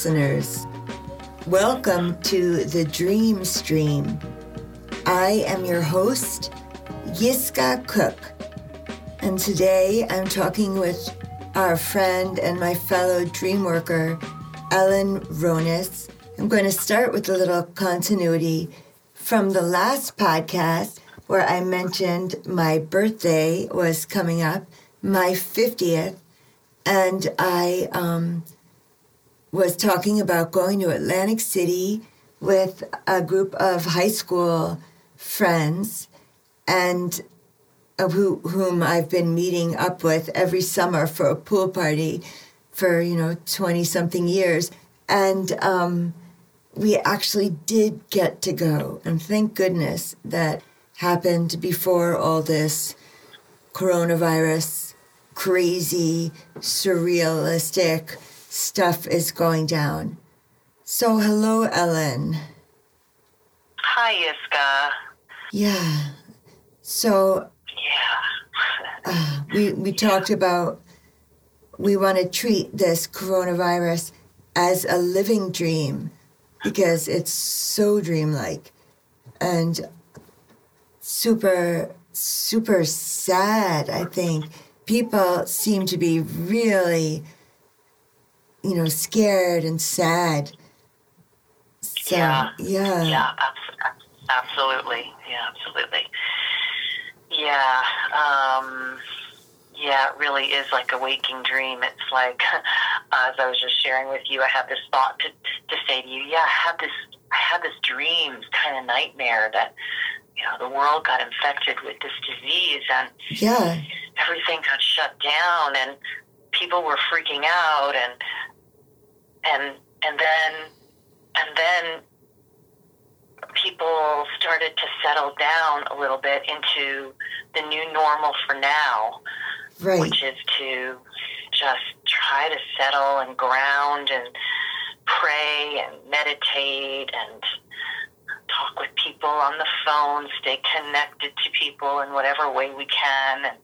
listeners. Welcome to the Dream Stream. I am your host, Yiskah Cook, and today I'm talking with our friend and my fellow dream worker, Ellen Ronis. I'm going to start with a little continuity from the last podcast where I mentioned my birthday was coming up, my 50th, and I um, was talking about going to Atlantic City with a group of high school friends and uh, who, whom I've been meeting up with every summer for a pool party for, you know, 20 something years. And um, we actually did get to go. And thank goodness that happened before all this coronavirus crazy, surrealistic stuff is going down. So, hello, Ellen. Hi, Yiskah. Yeah. So, Yeah. uh, we we talked about we want to treat this coronavirus as a living dream because it's so dreamlike and super super sad i think people seem to be really you know scared and sad so Yeah. yeah, Yeah, absolutely. Yeah, absolutely. Yeah. Um, yeah, it really is like a waking dream. It's like, as I was just sharing with you, I had this thought to, to say to you, yeah, I had this, I had this dream kind of nightmare that, you know, the world got infected with this disease and yeah everything got shut down and people were freaking out and and and then and then people started to settle down a little bit into the new normal for now right. which is to just try to settle and ground and pray and meditate and talk with people on the phone, stay connected to people in whatever way we can and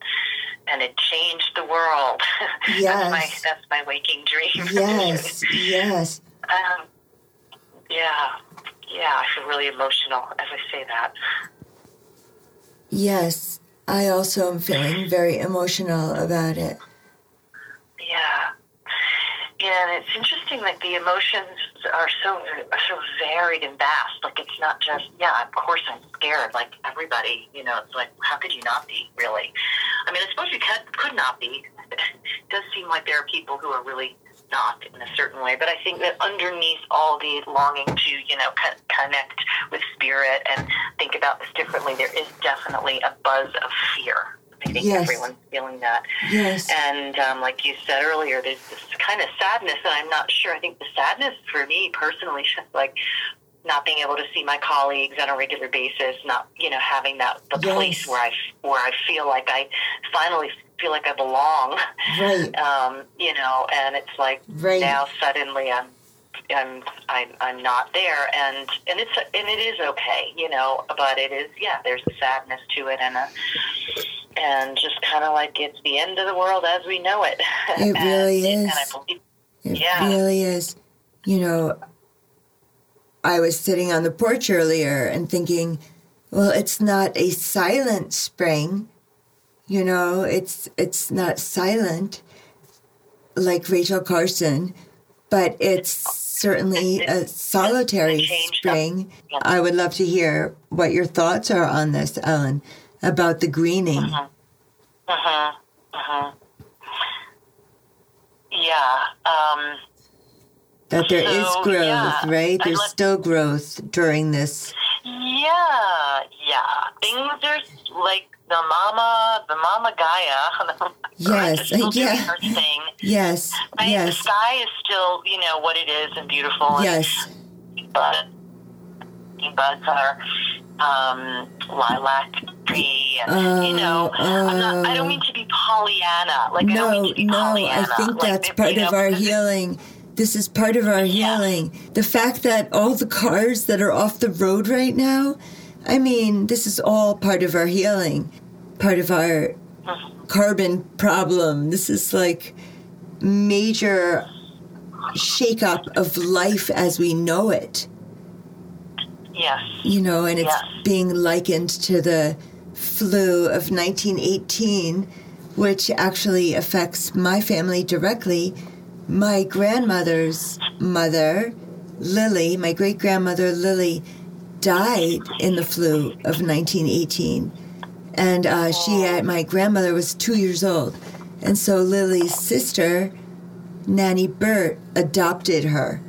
and it changed the world. that's my Yes. that's my waking dream. yes yes um, yeah. Yeah, I feel really emotional as I say that. yes i also am feeling very emotional about it Yeah. And it's interesting that the emotions are so so varied and vast. Like it's not just yeah, of course I'm scared. Like everybody, you know, it's like how could you not be really? I mean, I suppose you could could not be. It does seem like there are people who are really not in a certain way, but I think that underneath all the longing to you know con- connect with spirit and think about this differently, there is definitely a buzz of fear. I think Yes. everyone's feeling that. yes And um, like you said earlier, there's this kind of sadness, and I'm not sure. I think the sadness for me personally like not being able to see my colleagues on a regular basis, not you know having that the Yes. place where I where I feel like I finally feel like I belong. right Um, you know, and it's like right now suddenly I'm. I'm, I'm I'm not there, and and it's and it is okay, you know. But it is, yeah. There's a sadness to it, and a and just kind of like it's the end of the world as we know it. It And- really And is. I believe, It Yeah. really is. You know, I was sitting on the porch earlier and thinking, well, it's not a silent spring. You know, it's it's not silent like Rachel Carson, but it's certainly a solitary spring. I would love to hear what your thoughts are on this, Ellen, about the greening. uh huh, uh huh. Yeah. Um, That there is So, growth, yeah, right? There's like- still growth during this. yeah. Yeah. Things are like the mama, the mama Gaia. Yes, is doing yeah. her thing. Yes? The yes, sky is still, you know, what it is and beautiful. and yes, bud, buds are um, lilac tree, and you know, I'm not, I don't mean to be Pollyanna. Like I no, don't mean to be no, I think like, that's you part know, of our healing. This is part of our healing. The fact that all the cars that are off the road right now, I mean, this is all part of our healing, part of our carbon problem. This is like major shakeup of life as we know it. Yes. You know, and it's Yes. being likened to the flu of 1918, which actually affects my family directly. My grandmother's mother, Lily, my great grandmother Lily, died in the flu of 1918. And uh, she had, my grandmother was two years old. And so Lily's sister, Nanny Bert, adopted her.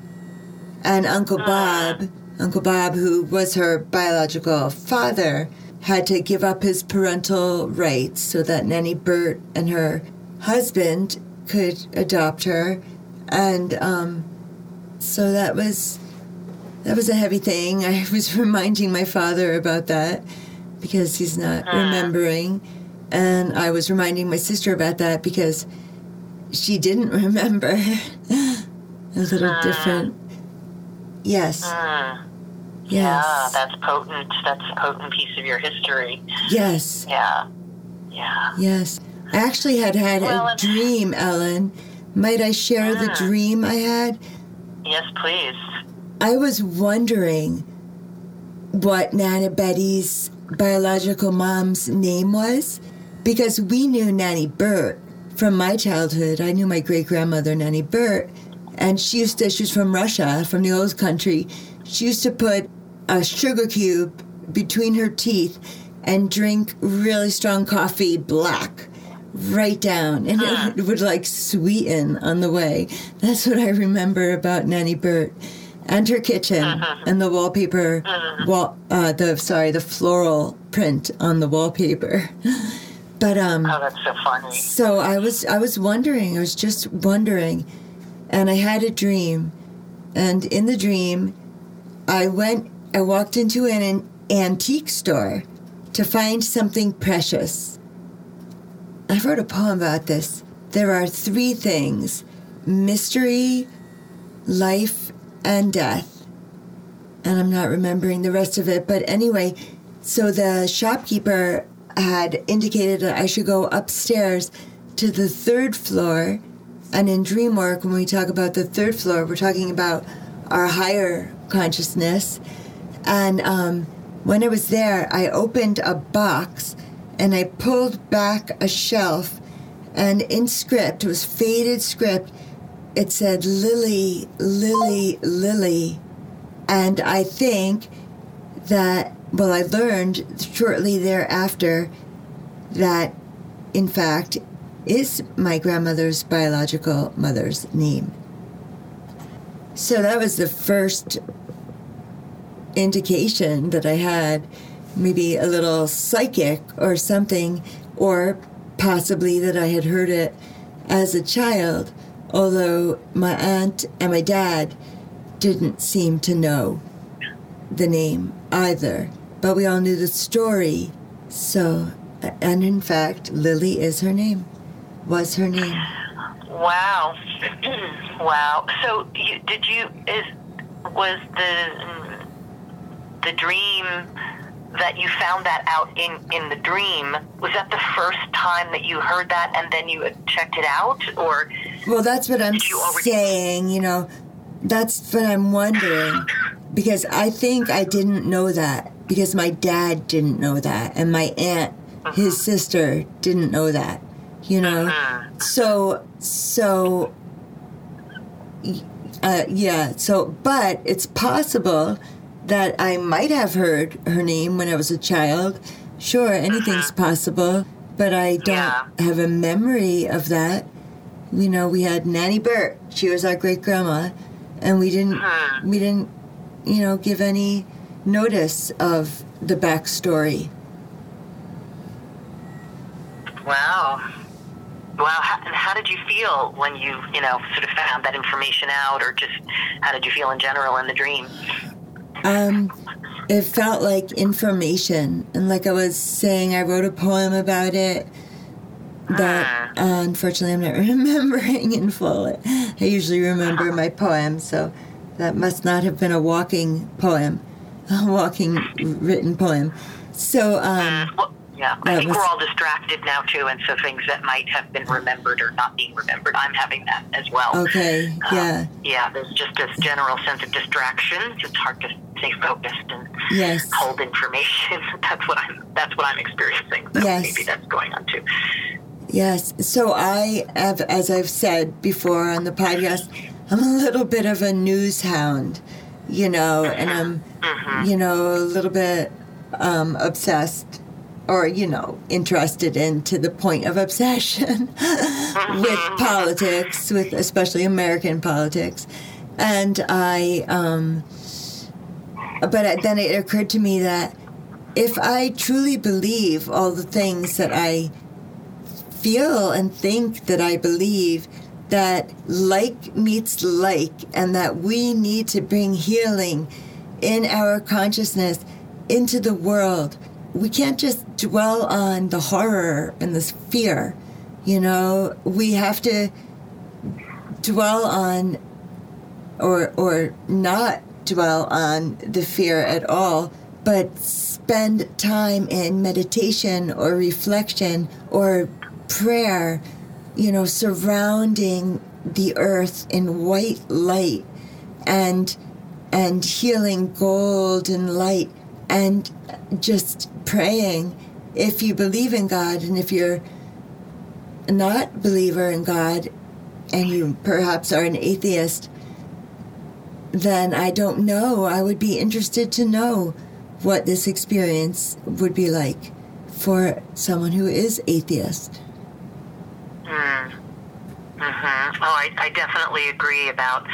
And Uncle Bob, Uncle Bob, who was her biological father, had to give up his parental rights so that Nanny Bert and her husband could adopt her. And um, so that was that was a heavy thing. I was reminding my father about that because he's not remembering. And I was reminding my sister about that because she didn't remember. a little different. Yes. Mm. Yes. Yeah, that's potent. That's a potent piece of your history. Yes. Yeah. Yeah. Yes. I actually had had Well, a dream, Ellen. Might I share the Ah. dream I had? Yes, please. I was wondering what Nana Betty's biological mom's name was because we knew Nanny Bert from my childhood. I knew my great grandmother, Nanny Bert, and she used to, she was from Russia, from the old country. She used to put a sugar cube between her teeth and drink really strong coffee black right down. And it would like sweeten on the way. That's what i remember about nanny bert and her kitchen and the wallpaper wall uh, the sorry the floral print on the wallpaper. But um Oh, that's so funny. so I was I was wondering, I was just wondering, and I had a dream, and in the dream, I went, I walked into an, an antique store to find something precious. I wrote a poem about this. There are three things: mystery, life, and death. And I'm not remembering the rest of it, but anyway, so the shopkeeper had indicated that I should go upstairs to the third floor. And in dream work, when we talk about the third floor, we're talking about our higher consciousness. And um, when I was there, I opened a box and I pulled back a shelf. And in script, it was faded script, it said Lily, Lily, Lily. And I think that, well, I learned shortly thereafter that, in fact, is my grandmother's biological mother's name. So that was the first indication that I had maybe a little psychic or something, or possibly that I had heard it as a child, although my aunt and my dad didn't seem to know the name either. But we all knew the story. So, and in fact, Lily is her name, was her name. Wow. wow. So, you, did you is was the the dream that you found that out in in the dream? Was that the first time that you heard that, and then you checked it out, or Well, that's what I'm you already- saying, you know, that's what I'm wondering. Because I think I didn't know that. Because my dad didn't know that. And my aunt, his sister, didn't know that. You know? So, so, uh, yeah. So, but it's possible that I might have heard her name when I was a child. Sure, anything's possible. But I don't Yeah. have a memory of that you know we had nanny bert she was our great grandma and we didn't Hmm. we didn't you know give any notice of the backstory wow, wow? How, how did you feel when you you know sort of found that information out, or just how did you feel in general in the dream? Um it felt like information and like i was saying i wrote a poem about it that uh, unfortunately i'm not remembering in full i usually remember my poems so that must not have been a walking poem a walking written poem so um Well, yeah. I think was... we're all distracted now too, and so things that might have been remembered or not being remembered, I'm having that as well. Okay. Um, yeah. Yeah. There's just this general sense of distraction. It's hard to stay focused and yes. hold information. that's what I'm. That's what I'm experiencing. So yes. Maybe that's going on too. Yes. So I have, as I've said before on the podcast, I'm a little bit of a news hound, you know, mm-hmm. and I'm, mm-hmm. you know, a little bit um, obsessed or, you know, interested in to the point of obsession mm-hmm. with politics, with especially American politics. And I, um, but then it occurred to me that if I truly believe all the things that I feel and think that I believe, that like meets like, and that we need to bring healing in our consciousness into the world. We can't just dwell on the horror and the fear. You know, we have to dwell on or or not dwell on the fear at all, but spend time in meditation or reflection or prayer, you know, surrounding the earth in white light and and healing golden light and just praying. If you believe in God and if you're not believer in God and you perhaps are an atheist then I don't know. I would be interested to know what this experience would be like for someone who is atheist. Mm. Mm-hmm. Oh, I, I definitely agree about,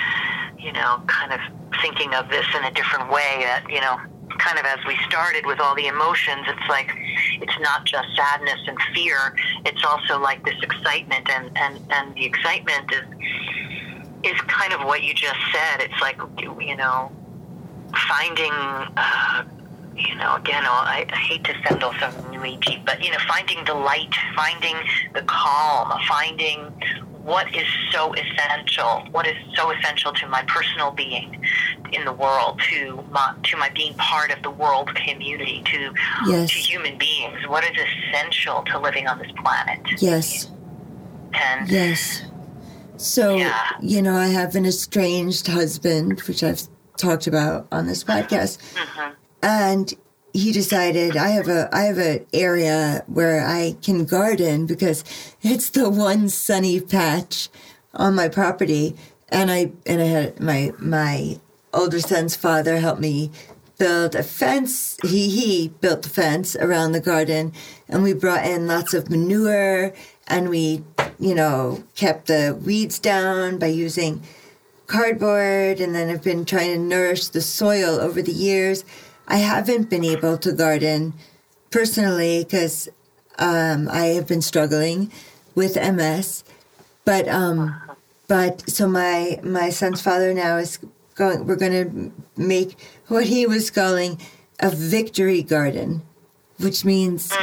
you know, kind of thinking of this in a different way. That, you know, kind of as we started with all the emotions, it's like it's not just sadness and fear. It's also like this excitement, and and and the excitement is is kind of what you just said. It's like you know, finding. Uh, you know, again, I, I hate to sound also new agey, but you know, finding the light, finding the calm, finding what is so essential, what is so essential to my personal being in the world, to my to my being part of the world community, to yes. to human beings. What is essential to living on this planet? Yes. And yes. So yeah. you know, I have an estranged husband, which I've talked about on this podcast. Mm-hmm. And he decided I have a I have an area where I can garden because it's the one sunny patch on my property. And I and I had my my older son's father help me build a fence. He he built the fence around the garden. And we brought in lots of manure and we you know kept the weeds down by using cardboard and then have been trying to nourish the soil over the years I haven't been able to garden personally because um, I have been struggling with MS. But um, but so my my son's father now is going. We're going to make what he was calling a victory garden, which means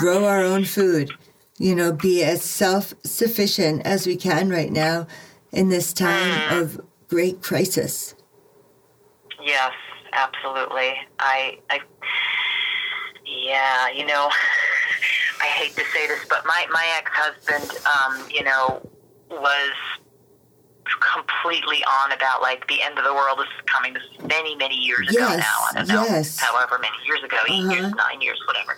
grow our own food. You know, be as self sufficient as we can right now in this time of great crisis. Yes, absolutely. I, I, yeah, you know, I hate to say this, but my my ex husband, um, you know, was completely on about like the end of the world is coming. This is many many years yes, ago now. I don't know, yes. however many years ago, 8 uh-huh. years, nine years, whatever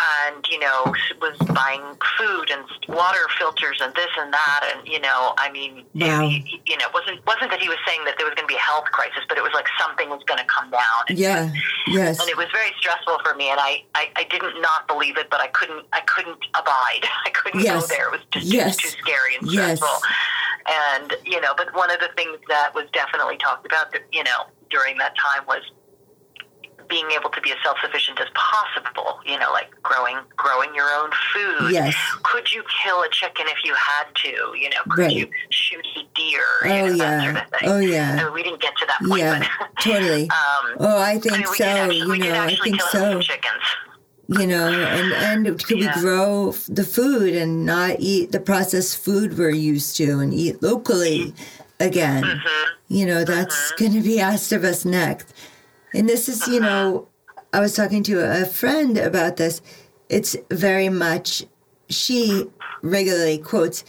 and you know was buying food and water filters and this and that and you know i mean wow. you know it wasn't wasn't that he was saying that there was going to be a health crisis but it was like something was going to come down and, yeah yes and it was very stressful for me and I, I i didn't not believe it but i couldn't i couldn't abide i couldn't yes. go there it was just yes. too, too scary and stressful yes. And you know but one of the things that was definitely talked about you know during that time was being able to be as self sufficient as possible. You know, like growing growing your own food. Yes. Could you kill a chicken if you had to? You know, could right. you shoot a deer? Oh you know, yeah. Sort of oh yeah. We didn't get to that point. Yeah. But, totally. Um, oh, I think I mean, so. Actually, you know, I think so. Chickens. You know, and and could yeah. we grow the food and not eat the processed food we're used to and eat locally again? Mm-hmm. You know, that's mm-hmm. going to be asked of us next. And this is, you know, I was talking to a friend about this. it's very much, she regularly quotes,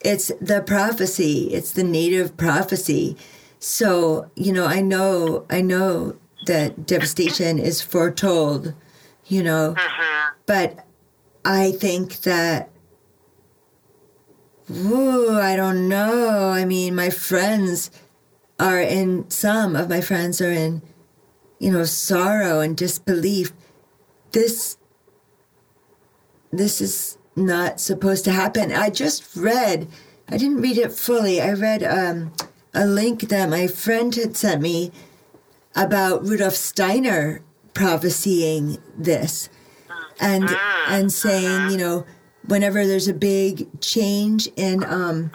it's the prophecy, it's the native prophecy. So, you know, I know, I know that devastation is foretold, you know, Mm-hmm. but I think that, ooh, I don't know. I mean, my friends are in, some of my friends are in, you know, sorrow and disbelief. This, this is not supposed to happen. I just read, I didn't read it fully. I read um, a link that my friend had sent me about Rudolf Steiner prophesying this and and saying, you know, whenever there's a big change in um,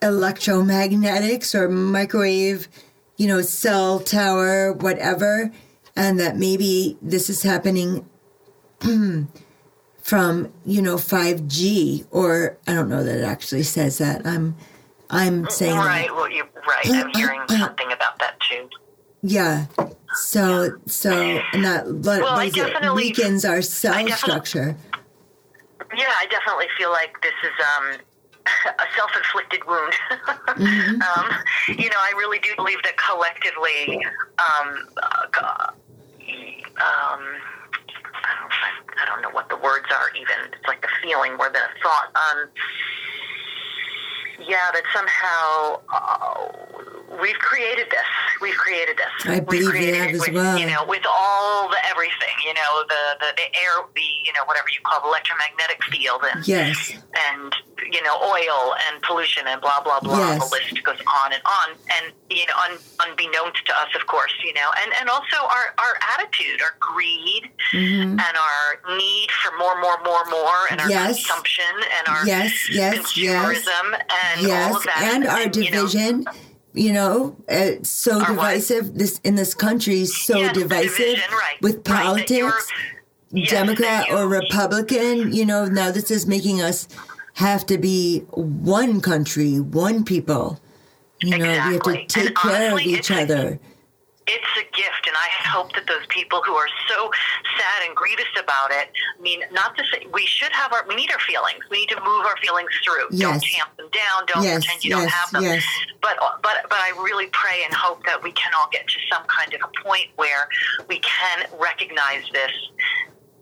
electromagnetics or microwave, you know, cell tower, whatever, and that maybe this is happening from you know 5G or I don't know that it actually says that. I'm I'm saying that. Right. Well, you right. I'm hearing something about that too. Yeah. So so and that what Well, I it? definitely- weakens our cell structure. Yeah, I definitely feel like this is um, a self-inflicted wound. Mm-hmm. um, you know, I really do believe that collectively, um, uh, um, I, don't, I, I don't know what the words are. Even it's like a feeling more than a thought. Um, yeah, that somehow uh, we've created this. We've created this. I We've believe we created have as with, well. You know, with all the everything. You know, the, the the air, the you know whatever you call the electromagnetic field, and Yes. and you know oil and pollution and blah blah blah. Yes. The list goes on and on, and you know, un, unbeknownst to us, of course, you know, and and also our our attitude, our greed, Mhm. and our need for more, more, more, more, and our Yes. consumption and our Yes, yes, yes. consumerism and all Yes, of that, and our you know, division, you know, uh, so Our what? divisive. This in this country, so Yes, divisive division, right, with politics, yes, Democrat or Republican. You know, now this is making us have to be one country, one people. You know, we have to take And care of each it's other. It's a gift, and I hope that those people who are so sad and grievous about it, I mean, not to say we should have our, we need our feelings. We need to move our feelings through. Don't Yes. tamp them down. Don't Yes, pretend you yes, don't have them. yes. But but but I really pray and hope that we can all get to some kind of a point where we can recognize this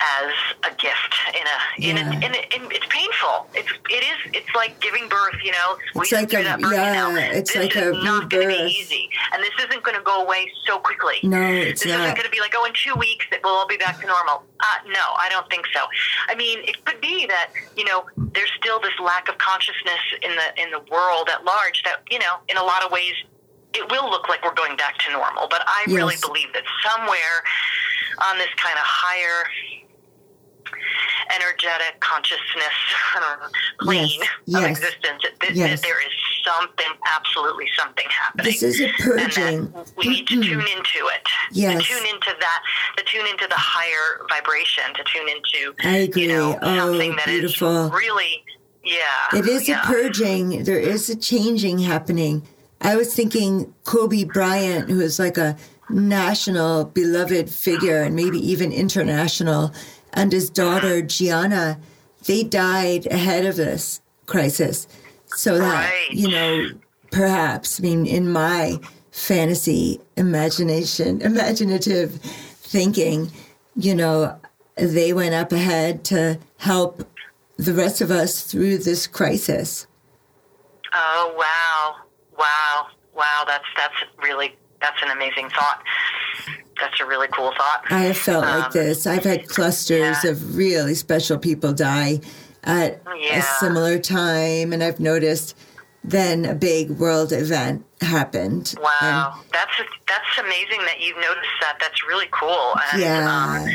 as a gift in a in Yeah. a, in, a, in it's painful. It's it is it's like giving birth. You know, we It's like a- that yeah, know. it's this like is a not going to be easy, and this isn't going to go away so quickly. No, it's This isn't going to be like, oh, in two weeks that we'll all be back to normal. Uh, no, I don't think so. I mean, it could be that you know there's still this lack of consciousness in the in the world at large that you know in a lot of ways it will look like we're going back to normal. But I really believe that somewhere on this kind of higher energetic consciousness um, know, plane Yes, of yes, existence, that, that yes. there is something, absolutely something happening This is a purging. that we need to tune into it. Yes. To tune into that, to tune into the higher vibration, to tune into I agree. you know Oh, something that is beautiful. really yeah. It is yeah. a purging. There is a changing happening. I was thinking Kobe Bryant, who is like a national beloved figure and maybe even international, and his daughter Gianna, they died ahead of this crisis. So that, Right. you know, perhaps, I mean, in my fantasy imagination, imaginative thinking, you know, they went up ahead to help the rest of us through this crisis. Oh wow, wow, wow! That's that's really that's an amazing thought. That's a really cool thought. I have felt like Um, this. I've had clusters yeah. of really special people die at a similar time, and I've noticed then a big world event happened. Wow, that's that's amazing that you've noticed that. That's really cool. And, And, yeah. Um,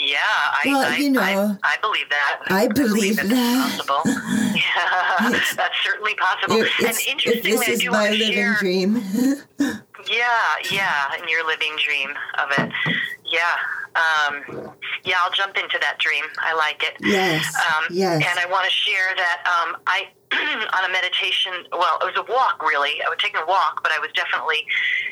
yeah, I, Well, I, you know, I, I believe that. I believe it's that. possible. Yeah, that's certainly possible. And interestingly, this I is do my want to living share. dream. Yeah, yeah, and your living dream of it. Yeah, um, yeah. I'll jump into that dream. I like it. yes, Um, yes. And I want to share that um, I, on a meditation, well, it was a walk really. I was taking a walk, but I was definitely,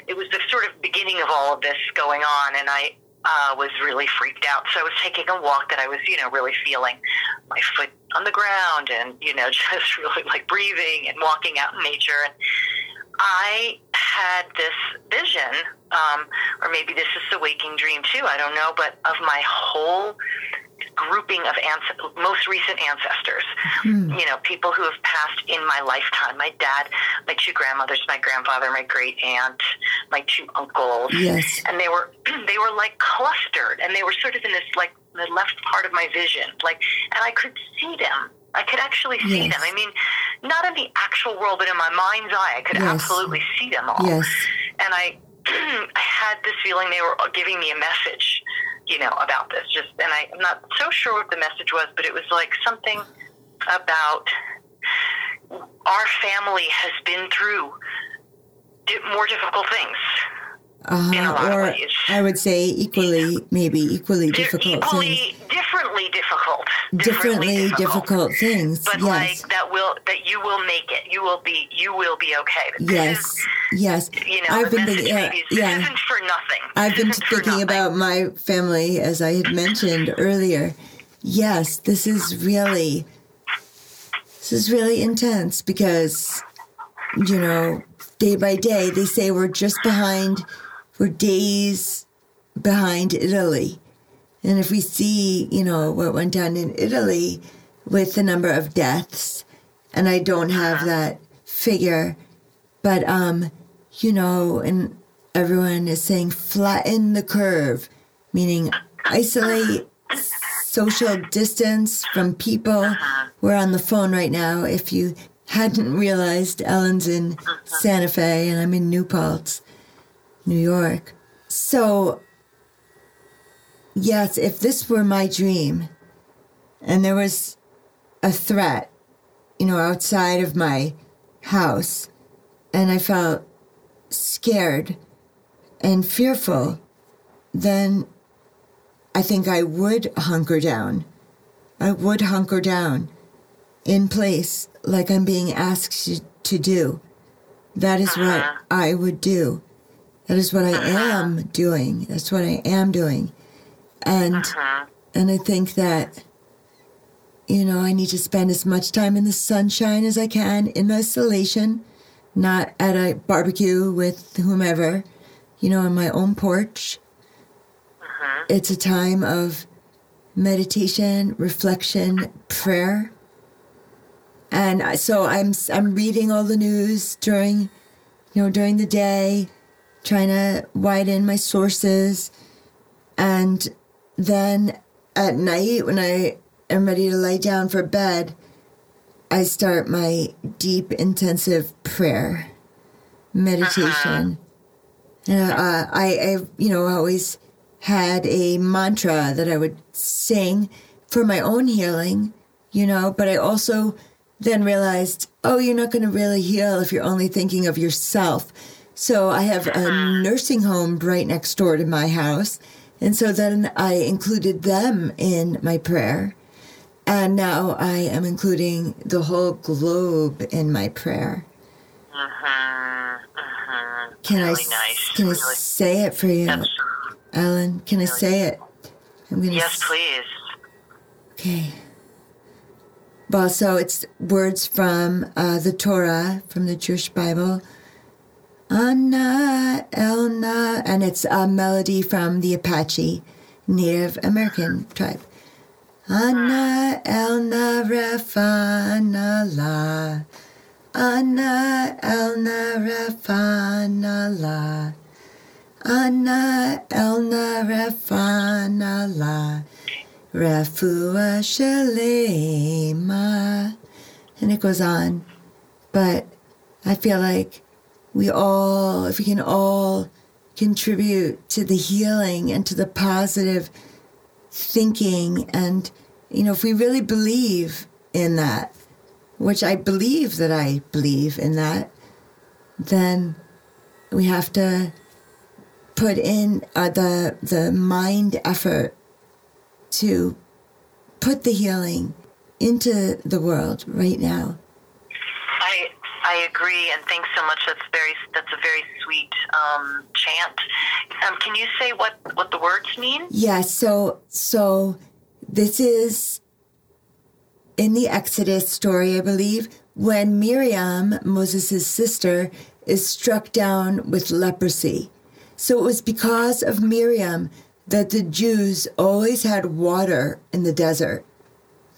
it was the sort of beginning of all of this going on. And I, uh, was really freaked out. So I was taking a walk that I was, you know, really feeling my foot on the ground and, you know, just really like breathing and walking out in nature. And I had this vision, um, or maybe this is the waking dream too, I don't know, but of my whole grouping of ans- most recent ancestors. Mm-hmm. You know, people who have passed in my lifetime. My dad, my two grandmothers, my grandfather, my great aunt, my two uncles. Yes. And they were they were like clustered, and they were sort of in this like the left part of my vision, like, and I could see them. I could actually see yes. them. I mean, not in the actual world, but in my mind's eye, I could yes. absolutely see them all. Yes. And I, I had this feeling they were giving me a message you know, about this. Just and I, I'm not so sure what the message was, but it was like something about our family has been through more difficult things. Uh, or I would say equally, maybe equally difficult equally, things. Differently difficult. Differently, differently difficult. difficult. things. But yes. like that will that you will make it. You will be you will be okay. yes. Is, yes. You know, I've been thinking. Uh, yeah. Isn't for nothing. I've this been thinking about my family as I had mentioned earlier. Yes, this is really this is really intense because you know day by day they say we're just behind we're days behind Italy. And if we see, you know, what went down in Italy with the number of deaths, and I don't have uh-huh. that figure, but, um, you know, and everyone is saying flatten the curve, meaning isolate social distance from people. Uh-huh. We're on the phone right now. If you hadn't realized, Ellen's in uh-huh. Santa Fe and I'm in New Paltz. New York. So, yes, if this were my dream and there was a threat, you know, outside of my house, and I felt scared and fearful, then I think I would hunker down. I would hunker down in place like I'm being asked to do. That is what uh-huh. I would do. That is what I uh-huh. am doing. That's what I am doing. And uh-huh. and I think that you know, I need to spend as much time in the sunshine as I can in isolation, not at a barbecue with whomever, you know, on my own porch. Uh-huh. It's a time of meditation, reflection, prayer. And so I'm I'm reading all the news during you know during the day trying to widen my sources. And then at night, when I am ready to lay down for bed, I start my deep, intensive prayer, meditation. Uh-huh. And uh, I, I, you know, always had a mantra that I would sing for my own healing, you know, but I also then realized, oh, you're not going to really heal if you're only thinking of yourself. So I have a nursing home right next door to my house. And so then I included them in my prayer. And now I am including the whole globe in my prayer. Uh-huh, uh-huh. Can really I nice. can really. I say it for you, Ellen? Can really. I say it? I'm gonna yes, s- please. Okay. Well, so it's words from uh, the Torah, from the Jewish Bible. Anna Elna, and it's a melody from the Apache Native American tribe. Anna Elna Refana La. Anna Elna Refana La. Anna Elna Refana La. Refua Shalema. And it goes on. But I feel like we all, if we can all contribute to the healing and to the positive thinking, and, you know, if we really believe in that, which I believe that I believe in that, then we have to put in uh, the the mind effort to put the healing into the world right now. I agree, and thanks so much. That's very that's a very sweet um, chant. Um, can you say what what the words mean? Yeah. So so this is in the Exodus story, I believe, when Miriam, Moses' sister, is struck down with leprosy. So it was because of Miriam that the Jews always had water in the desert.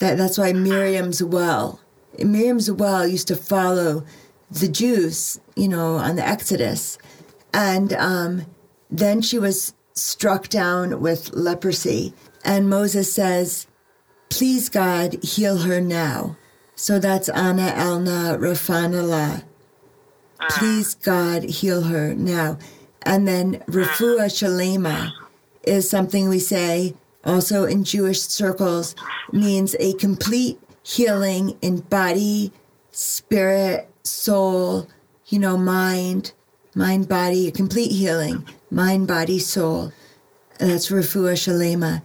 That, that's why Miriam's well. Miriam's well used to follow the Jews, you know, on the Exodus. And um, then she was struck down with leprosy. And Moses says, Please, God, heal her now. So that's Ana Elna Rafanala. Please, God, heal her now. And then Rafua Shalema is something we say also in Jewish circles, means a complete healing in body, spirit, soul, you know, mind, mind, body, a complete healing, mind, body, soul. And that's Rafua Shalema.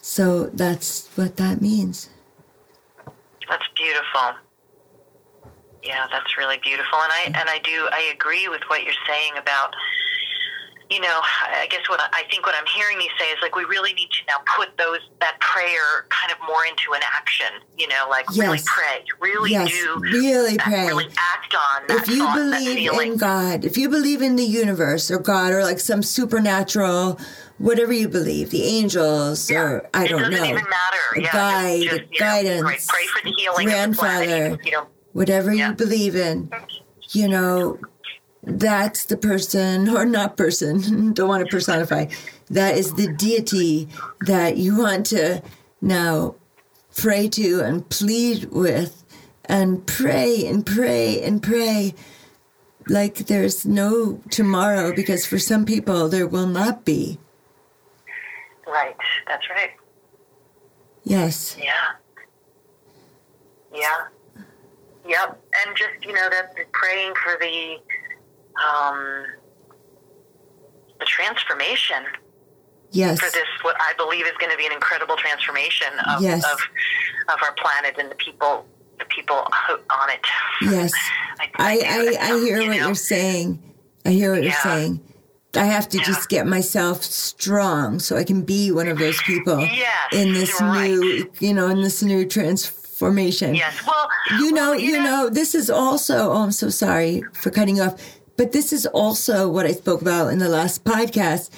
So that's what that means. That's beautiful. Yeah, that's really beautiful, and I and I do I agree with what you're saying about. You know, I guess what I think what I'm hearing you say is like we really need to now put those that prayer kind of more into an action. You know, like Yes. really pray, really Yes, do, really pray. really act on that if you thought, believe in God, if you believe in the universe or God or like some supernatural, whatever you believe, the angels or I it don't know, even matter. yeah, guide, just, just, you know, guidance, right, pray for the healing of the planet. grandfather, You know, whatever Yeah. you believe in, you know, that's the person or not person, don't want to personify. That is the deity that you want to now pray to and plead with and pray and pray and pray like there's no tomorrow because for some people there will not be. right. That's right. Yes. Yeah. Yeah. Yep. And just, you know, that praying for the um the transformation Yes. for this what I believe is going to be an incredible transformation of Yes. of of our planet and the people the people on it. Yes. I, do, I, I hear you what know? you're saying. I hear what you're saying. I have to just get myself strong so I can be one of those people Yes, in this right. new, you know, in this new transformation. Yes. Well, You know, well, you know, this is also, oh, I'm so sorry for cutting you off, but this is also what I spoke about in the last podcast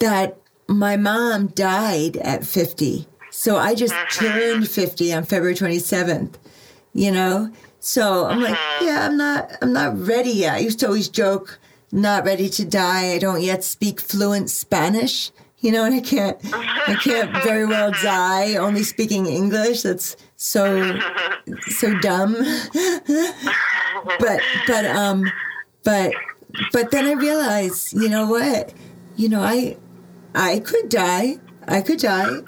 that my mom died at 50. So I just mm-hmm. turned 50 on February 27th, you know? So I'm like, mm-hmm. yeah, I'm not, I'm not ready yet. I used to always joke, not ready to die. I don't yet speak fluent Spanish, you know, and I can't, I can't very well mm-hmm. die only speaking English. That's so, so dumb. but, but, um, but, but then I realized, you know what? You know, I, I could die. I could die.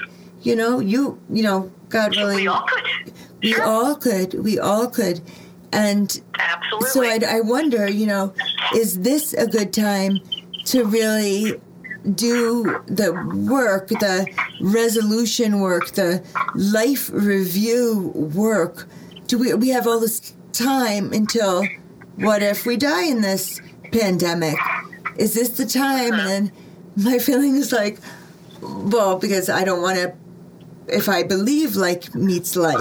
You know, you, you know, God willing, we all could. we Sure. all could. We all could. And Absolutely. so I, I wonder, you know, is this a good time to really do the work, the resolution work, the life review work? Do we we have all this time until what if we die in this pandemic? Is this the time? And my feeling is like, well, because I don't want to. If I believe like meets like,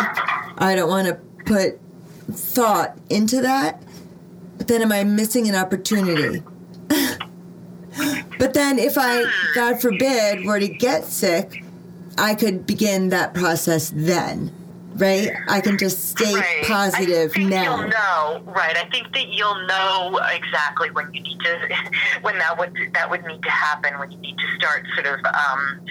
I don't want to put thought into that. But then am I missing an opportunity? but then if I, hmm. God forbid, were to get sick, I could begin that process then, right? I can just stay Right. positive I think now. You'll know, right? I think that you'll know exactly when you need to, when that would that would need to happen. When you need to start sort of um,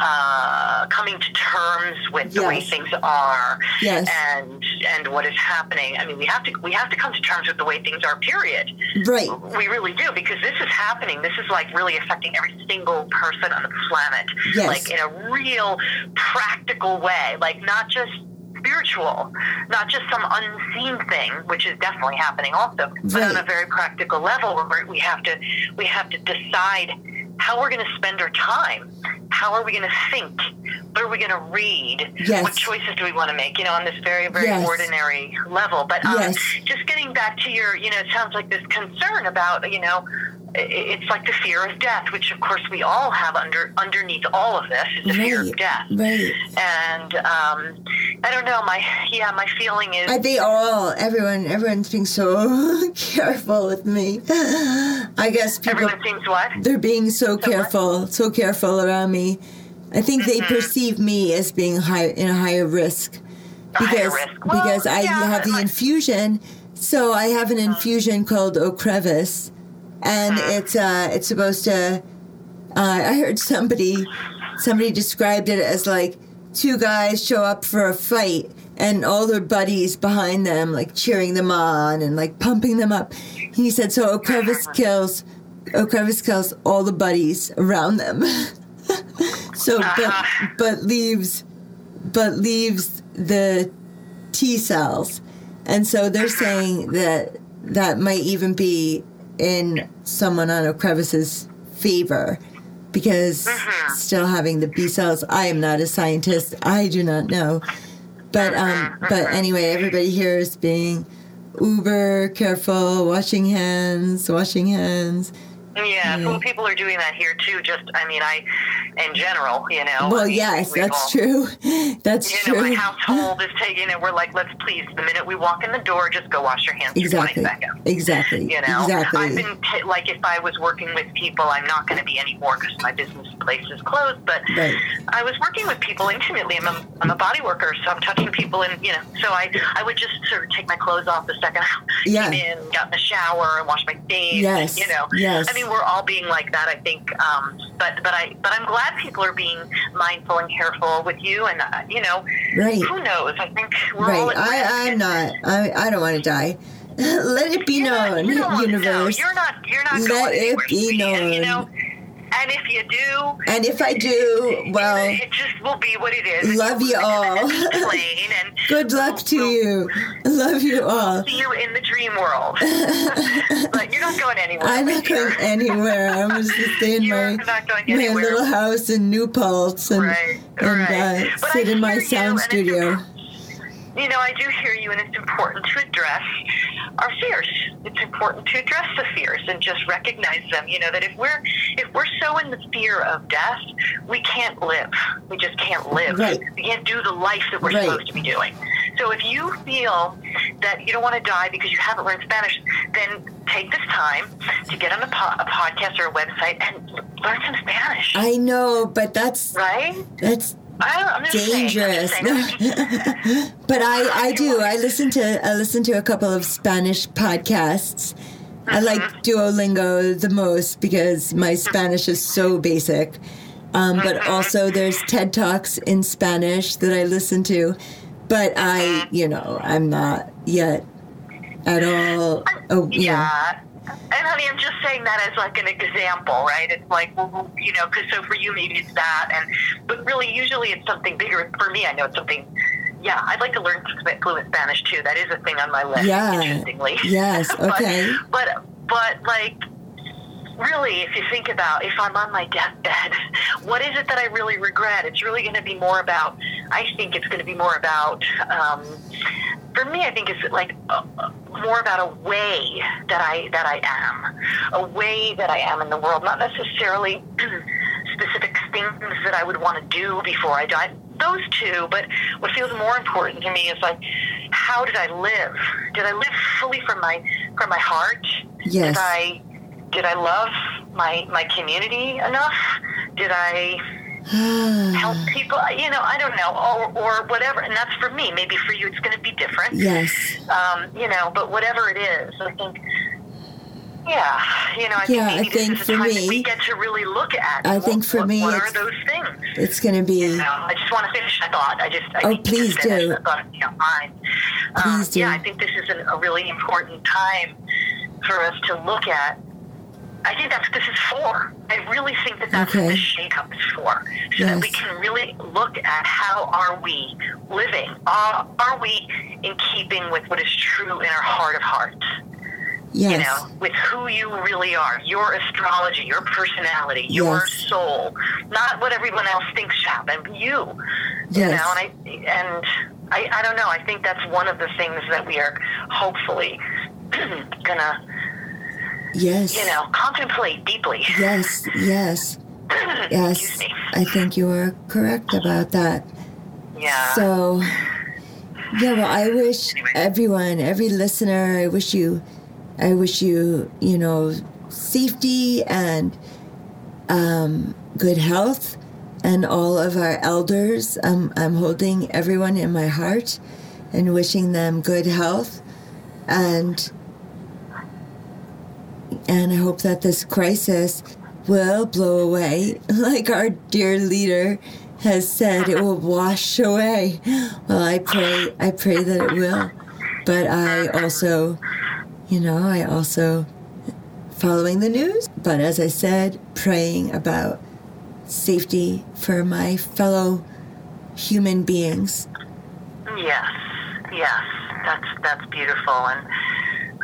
uh, coming to terms with the way things are, Yes. and and what is happening. I mean, we have to we have to come to terms with the way things are. Period. Right. We really do because this is happening. This is like really affecting every single person on the planet, Yes. like in a real practical way, like not just spiritual, not just some unseen thing, which is definitely happening also, but on a very practical level where we have to we have to decide how we're going to spend our time. How are we going to think? what are we going to read? Yes. What choices do we want to make? You know, on this very, very Yes. ordinary level. But um, Yes. just getting back to your, you know, it sounds like this concern about, you know, it's like the fear of death, which of course we all have under underneath all of this is the fear of death. Right. And um, I don't know, my yeah, my feeling is I, they all, everyone, everyone's being so careful with me. I guess people, everyone seems what? they're being so careful, so careful around me. I think they Mm-hmm. perceive me as being high in a higher risk A higher because risk. Well, because I yeah, have the infusion. So I have an infusion called Ocrevus, and Uh-huh. it's uh, it's supposed to. Uh, I heard somebody somebody described it as like two guys show up for a fight and all their buddies behind them like cheering them on and like pumping them up. He said so Ocrevus kills Ocrevus kills all the buddies around them. so but but leaves but leaves the T cells. And so they're uh-huh. saying that that might even be in someone on Ocrevus's favor because mm-hmm. still having the B cells. I am not a scientist. I do not know. But mm-hmm. um but mm-hmm. anyway, everybody here is being uber careful, washing hands, washing hands. Yeah, well, people are doing that here too. Just, I mean, I, in general, you know. Well, I mean, yes, we that's all- true. That's You know, true. my household is taking it. We're like, let's please, the minute we walk in the door, just go wash your hands for Exactly. 20 seconds. Exactly. You know, Exactly. I've been t- like, if I was working with people, I'm not going to be anymore because my business place is closed. But Right. I was working with people intimately. I'm a, I'm a body worker, so I'm touching people, and you know, so I I would just sort of take my clothes off the second I Yeah. came in, got in the shower, and washed my face. Yes. You know. Yes. I mean, we're all being like that. I think. Um, but but I but I'm glad people are being mindful and careful with you, and uh, you know, Right. who knows? I think we're all Right. at risk. I, I'm not. I, I don't want to die. Let it be You're known, don't want to know. universe. You're not. You're not Let going it be and, You known. know, and if you do, And if I do, well, it just will be what it is. love you all. Plain and good luck to we'll- you. Love you all. See you in the dream world, but you're not going anywhere. I'm not going anywhere. I'm just gonna stay in my my little house in New Paltz and, Right, and right. uh, sit I in my sound studio. You know, I do hear you, and it's important to address our fears. It's important to address the fears and just recognize them. You know that if we're if we're so in the fear of death, we can't live. We just can't live. Right. We can't do the life that we're Right. supposed to be doing. So if you feel that you don't want to die because you haven't learned Spanish, then take this time to get on a, po- a podcast or a website and l- learn some Spanish. I know, but that's right? that's I don't, I'm just saying, I'm dangerous. but I, I do. I listen to I listen to a couple of Spanish podcasts. I like mm-hmm. Duolingo the most because my Spanish is so basic. Um, but mm-hmm. also, there's TED Talks in Spanish that I listen to. But I, mm-hmm. you know, I'm not yet at all. Oh, know. Yeah. And honey, I'm just saying that as like an example, right? It's like, well, you know, because so for you maybe it's that, and but really usually it's something bigger. For me, I know it's something. Yeah, I'd like to learn fluent Spanish too. That is a thing on my list. Yeah. Interestingly. Yes, But- okay. But but like. Really, if you think about if I'm on my deathbed, what is it that I really regret? It's really going to be more about. I think it's going to be more about. Um, for me, I think it's like uh, more about a way that I that I am, a way that I am in the world, not necessarily specific things that I would want to do before I die. Those two, but what feels more important to me is like, how did I live? Did I live fully from my from my heart? Yes. Did I did I love my my community enough? Did I help people? You know, I don't know, or, or whatever. And that's for me. Maybe for you, it's going to be different. yes. Um, you know, but whatever it is, I think. Yeah, you know, I Yeah, think maybe think this is for time me- that we get to really look at. I what- think for what, me what are those things? It's going to be. You know, I just want to finish my thought. I just, I Oh, please do. thought, you don't mind. Um, Please do. Yeah, I think this is an, a really important time for us to look at. I think that's what this is for. I really think that that's Okay. what this shake-up is for, so that we can really look at how are we living? Are, are we in keeping with what is true in our heart of hearts? Yes. You know, with who you really are, your astrology, your personality, your Yes. soul, not what everyone else thinks should happen, you. You know, and I and I, I don't know. I think that's one of the things that we are hopefully gonna, Yes. you know, contemplate deeply. Yes. Yes. Yes. I think you are correct about that. Yeah. So, yeah, well, I wish Anyway. everyone, every listener, I wish you, I wish you, you know, safety and um, good health. And all of our elders, um, I'm holding everyone in my heart and wishing them good health. And and I hope that this crisis will blow away, like our dear leader has said, it will wash away. Well, I pray, I pray that it will. But I also, you know, I also following the news. But as I said, praying about safety for my fellow human beings. Yes, yes, that's that's beautiful, and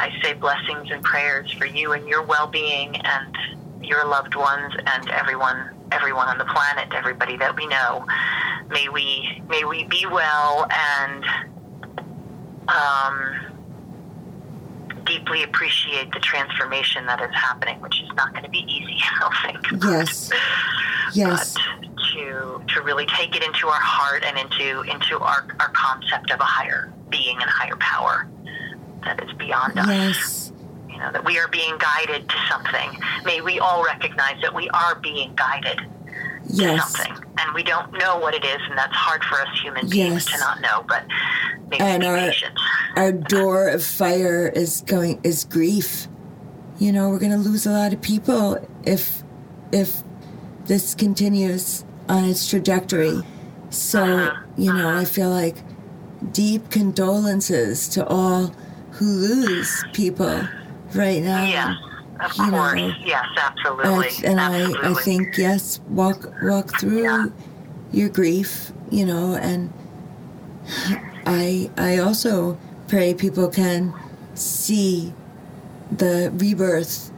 I say blessings and prayers for you and your well-being and your loved ones and everyone everyone on the planet, everybody that we know. May we may we be well and um, deeply appreciate the transformation that is happening, which is not going to be easy. I don't think. Yes. Yes. But to to really take it into our heart and into into our, our concept of a higher being and higher power that is beyond us. Yes. You know, that we are being guided to something. May we all recognize that we are being guided to something. And we don't know what it is, and that's hard for us human beings Yes. to not know, but maybe And our- patient. our door of fire is going is grief you know we're going to lose a lot of people if if this continues on its trajectory so Uh-huh. you know i feel like deep condolences to all who lose people right now Yes, of you course. know, yes, and, absolutely. I, and I, I think yes walk walk through Yeah. your grief you know and i i also pray people can see the rebirth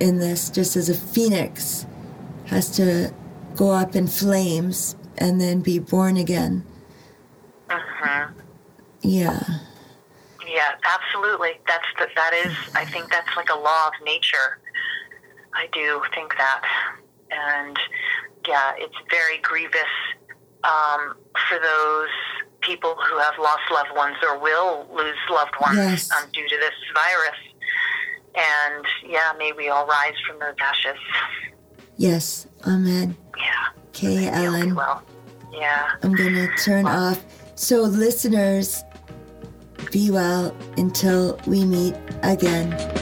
in this just as a phoenix has to go up in flames and then be born again Mhm. yeah Yeah, absolutely. That's the, that is. I think that's like a law of nature. I do think that, and yeah, it's very grievous um, for those people who have lost loved ones or will lose loved ones Yes. um, due to this virus. And yeah, may we all rise from those ashes. yes amen Yeah. okay ellen Well. Yeah. i'm gonna turn off so listeners be well until we meet again